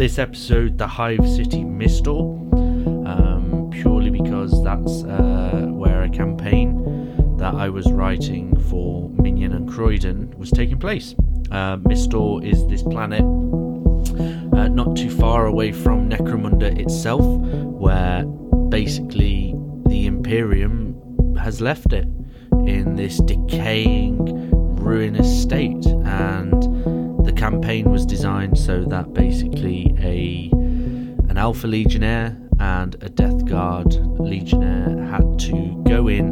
this episode The Hive City Mistor, um, purely because that's uh, where a campaign that I was writing for Minion and Croydon was taking place. Uh, Mistor is this planet uh, not too far away from Necromunda itself, where basically the Imperium has left it in this decaying, ruinous state, and campaign was designed so that basically a an Alpha Legionnaire and a Death Guard Legionnaire had to go in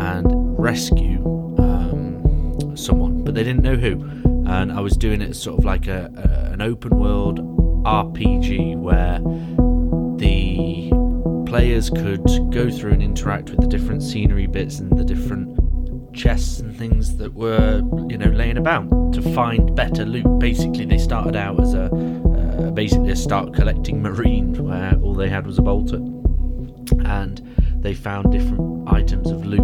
and rescue um, someone, but they didn't know who. And I was doing it sort of like a, a an open world RPG where the players could go through and interact with the different scenery bits and the different chests and things that were, you know, laying about to find better loot. Basically, they started out as a uh, basically a start collecting marine where all they had was a bolter, and they found different items of loot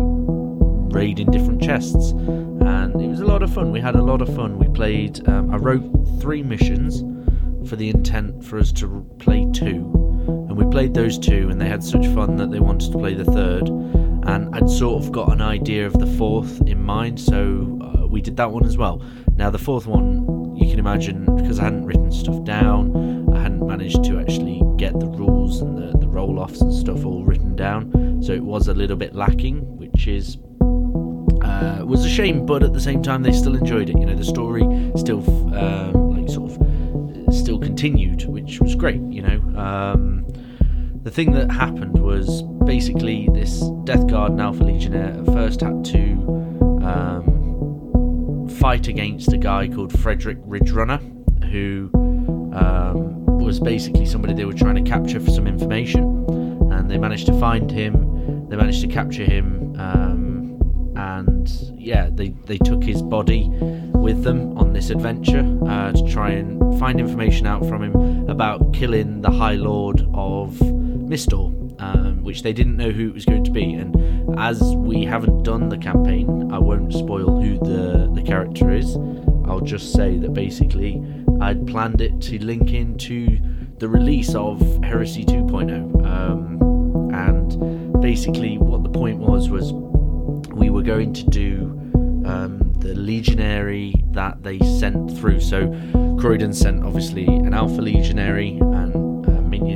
raiding different chests, and it was a lot of fun. We had a lot of fun. We played. Um, I wrote three missions for the intent for us to play two, and we played those two, and they had such fun that they wanted to play the third. And I'd sort of got an idea of the fourth in mind, so uh, we did that one as well. Now, the fourth one, you can imagine, because I hadn't written stuff down, I hadn't managed to actually get the rules and the, the roll offs and stuff all written down, so it was a little bit lacking, which is uh, was a shame, but at the same time, they still enjoyed it. You know, the story still um, like sort of still continued, which was great. You know, um, the thing that happened was basically this Death Guard and Alpha Legionnaire at first had to um, fight against a guy called Frederick Ridgerunner, who um, was basically somebody they were trying to capture for some information, and they managed to find him. They managed to capture him. Um, and yeah, they, they took his body with them on this adventure uh, to try and find information out from him about killing the High Lord of Mistor, um, which they didn't know who it was going to be. And as we haven't done the campaign, I won't spoil who the, the character is. I'll just say that basically I'd planned it to link into the release of Heresy 2.0. Um, and basically, what the point was was we were going to do um, the legionary that they sent through. So Croydon sent obviously an Alpha legionary,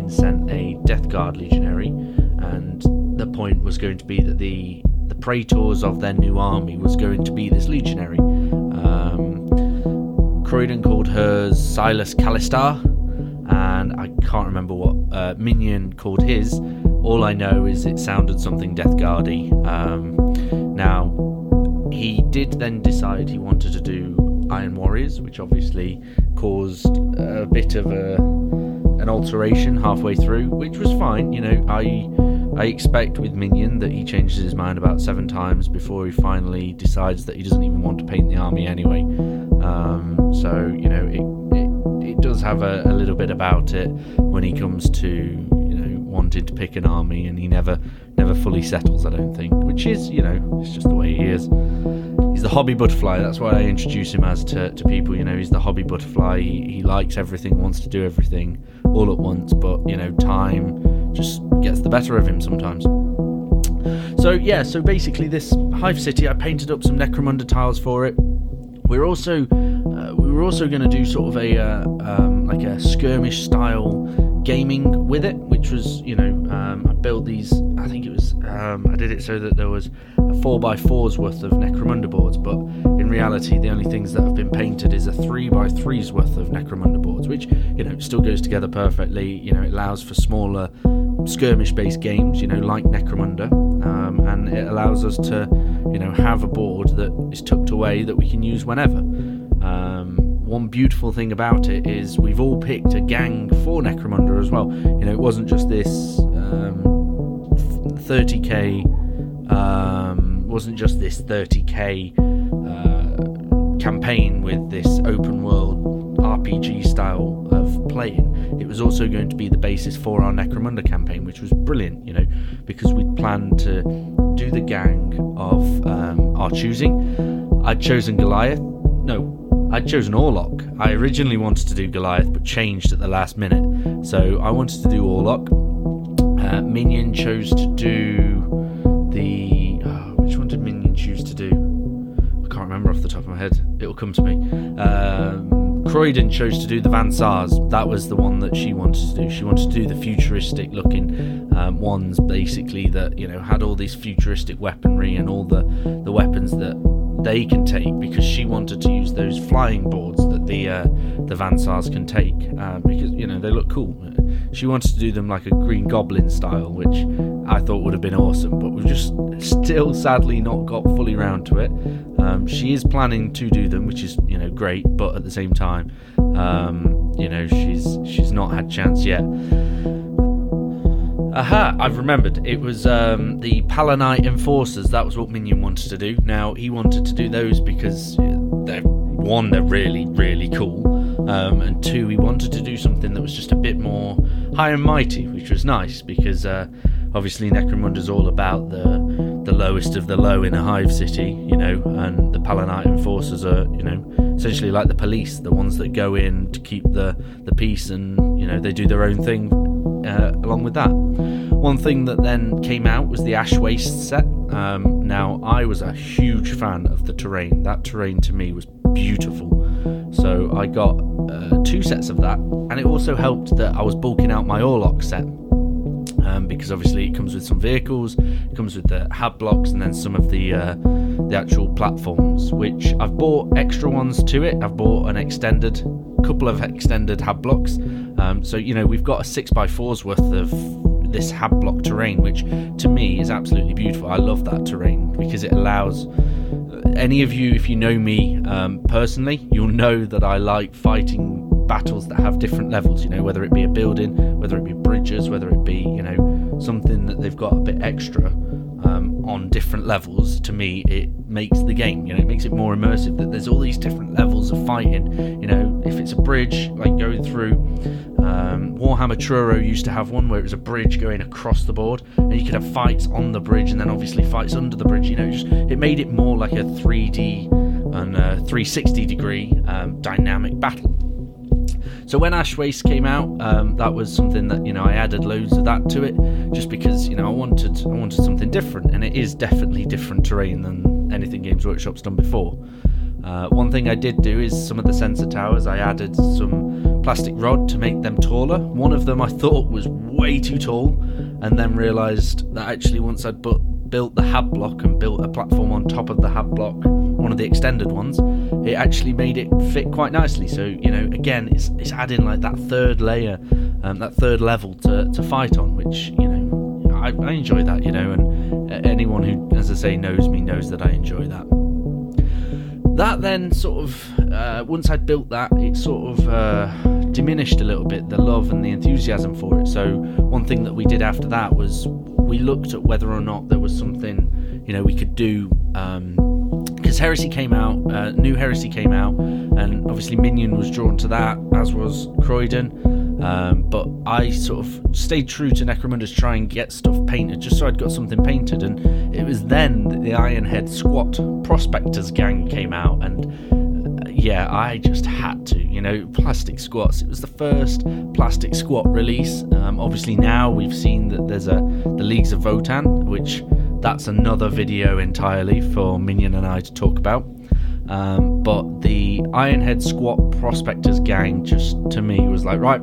sent a Death Guard legionary. And the point was going to be that the the praetors of their new army was going to be this legionary. Um, Croydon called hers Silas Callistar, and I can't remember what uh, Minion called his. All I know is it sounded something Death Guardy. Um, now, he did then decide he wanted to do Iron Warriors, which obviously caused a bit of a an alteration halfway through, which was fine. You know, I I expect with Minion that he changes his mind about seven times before he finally decides that he doesn't even want to paint the army anyway. Um, so you know, it, it, it does have a, a little bit about it when he comes to you know wanting to pick an army, and he never never fully settles. I don't think, which is you know, it's just the way he is he's the hobby butterfly. That's why I introduce him as to, to people. You know, he's the hobby butterfly. He, he likes everything, wants to do everything all at once, but you know, time just gets the better of him sometimes. So yeah, so basically, this Hive City, I painted up some Necromunda tiles for it. We're also uh, we were also going to do sort of a uh, um, like a skirmish style gaming with it, which was you know um, I built these. I think it was um, I did it so that there was a four by fours worth of Necromunda boards, but in reality the only things that have been painted is a three by threes worth of Necromunda boards, which you know still goes together perfectly. You know it allows for smaller skirmish based games, you know like Necromunda, um, and it allows us to you know have a board that is tucked away that we can use whenever. Um, one beautiful thing about it is we've all picked a gang for Necromunda as well. You know, it wasn't just this um, 30k, um, wasn't just this 30k uh, campaign with this open world RPG style of playing. It was also going to be the basis for our Necromunda campaign, which was brilliant. You know, because we'd planned to do the gang of um, our choosing. I'd chosen Goliath. No, I'd chosen Orlok. I originally wanted to do Goliath, but changed at the last minute. So I wanted to do Orlok. Uh, Minion chose to do the. My head. It'll come to me. Um, Croydon chose to do the Van Saars. That was the one that she wanted to do. She wanted to do the futuristic looking um, ones, basically that you know had all these futuristic weaponry and all the the weapons that they can take because she wanted to use those flying boards that the uh, the Van Saars can take uh, because you know they look cool. She wanted to do them like a Green Goblin style, which I thought would have been awesome, but we've just still sadly not got fully round to it. Um, she is planning to do them, which is you know great, but at the same time, um, you know she's she's not had chance yet. Aha, I've remembered. It was um, the Palanite Enforcers. That was what Minion wanted to do. Now, he wanted to do those because they're, one, they're really, really cool. Um, and two, he wanted to do something that was just a bit more high and mighty, which was nice because uh, obviously is all about the the lowest of the low in a hive city, you know, and the Palanite enforcers are, you know, essentially like the police, the ones that go in to keep the the peace, and you know they do their own thing uh, along with that. One thing that then came out was the Ash Waste set. Um, now, I was a huge fan of the terrain. That terrain to me was beautiful. So I got uh, two sets of that, and it also helped that I was bulking out my Orlok set. Um, because obviously it comes with some vehicles, it comes with the hab blocks, and then some of the uh, the actual platforms. Which I've bought extra ones to it. I've bought an extended, couple of extended hab blocks. Um, so you know we've got a six by fours worth of this hab block terrain, which to me is absolutely beautiful. I love that terrain because it allows any of you, if you know me um, personally, you'll know that I like fighting battles that have different levels. You know, whether it be a building, whether it be bridges, whether it be you know something that they've got a bit extra um, on different levels. To me, it makes the game. You know, it makes it more immersive. That there's all these different levels of fighting. You know, if it's a bridge, like going through. Um, Warhammer Truro used to have one where it was a bridge going across the board, and you could have fights on the bridge, and then obviously fights under the bridge. You know, just it made it more like a 3D and a 360 degree um, dynamic battle. So when Ash Waste came out, um, that was something that you know I added loads of that to it, just because you know I wanted I wanted something different, and it is definitely different terrain than anything Games Workshop's done before. Uh, one thing I did do is some of the sensor towers I added some plastic rod to make them taller. One of them I thought was way too tall, and then realised that actually once I'd built the hab block and built a platform on top of the hab block, one of the extended ones, it actually made it fit quite nicely. So you know, again, it's it's adding like that third layer, um, that third level to to fight on, which you know, I, I enjoy that. You know, and anyone who, as I say, knows me knows that I enjoy that. That then sort of uh, once I'd built that, it sort of uh, diminished a little bit the love and the enthusiasm for it. So one thing that we did after that was we looked at whether or not there was something you know we could do because Heresy came out, uh, new Heresy came out, and obviously Minion was drawn to that, as was Croydon. Um, but I sort of stayed true to Necromunda's try and get stuff painted, just so I'd got something painted. And it was then that the Ironhead Squat Prospectors gang came out, and uh, yeah, I just had to, you know, plastic squats. It was the first plastic squat release. Um, obviously, now we've seen that there's a the Leagues of Votann, which that's another video entirely for Minion and I to talk about. Um, but the Ironhead Squat Prospectors gang just to me was like, right,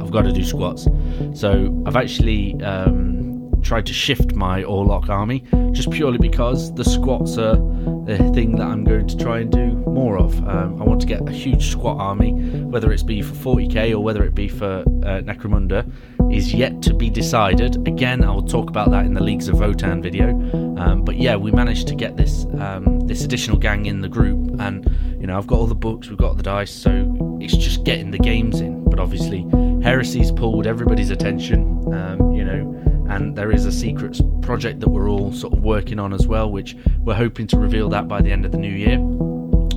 I've got to do squats. So I've actually um, tried to shift my Orlok army just purely because the squats are the thing that I'm going to try and do more of. Um, I want to get a huge squat army, whether it's be for 40k or whether it be for uh, Necromunda, is yet to be decided. Again, I will talk about that in the Leagues of Votann video. Um, but yeah, we managed to get this um, this additional gang in the group, and you know I've got all the books, we've got the dice, so it's just getting the games in. But obviously, Heresy's pulled everybody's attention, um, you know and there is a secrets project that we're all sort of working on as well, which we're hoping to reveal that by the end of the new year.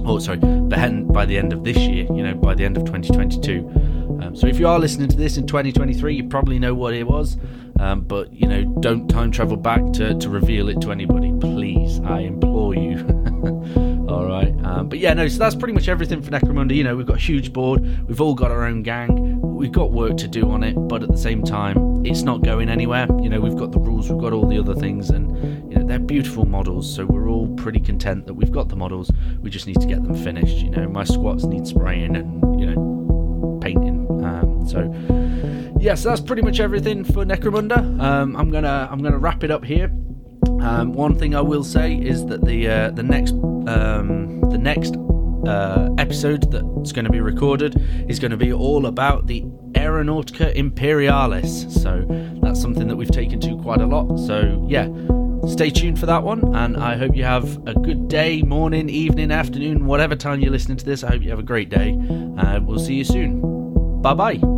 Oh, sorry, by the end of this year, you know, by the end of 2022. Um, so if you are listening to this in 2023, you probably know what it was, um, but you know, don't time travel back to, to reveal it to anybody, please. I implore you. all right, um, but yeah, no. So that's pretty much everything for Necromunda. You know, we've got a huge board. We've all got our own gang. We've got work to do on it, but at the same time, it's not going anywhere. You know, we've got the rules. We've got all the other things, and you know, they're beautiful models. So we're all pretty content that we've got the models. We just need to get them finished. You know, my squats need spraying and you know, painting. Um, so yeah, so that's pretty much everything for Necromunda. Um, I'm gonna I'm gonna wrap it up here. Um, one thing I will say is that the uh, the next um, the next uh, episode that's going to be recorded is going to be all about the Aeronautica Imperialis. So that's something that we've taken to quite a lot. So yeah, stay tuned for that one, and I hope you have a good day, morning, evening, afternoon, whatever time you're listening to this. I hope you have a great day. Uh, we'll see you soon. Bye bye.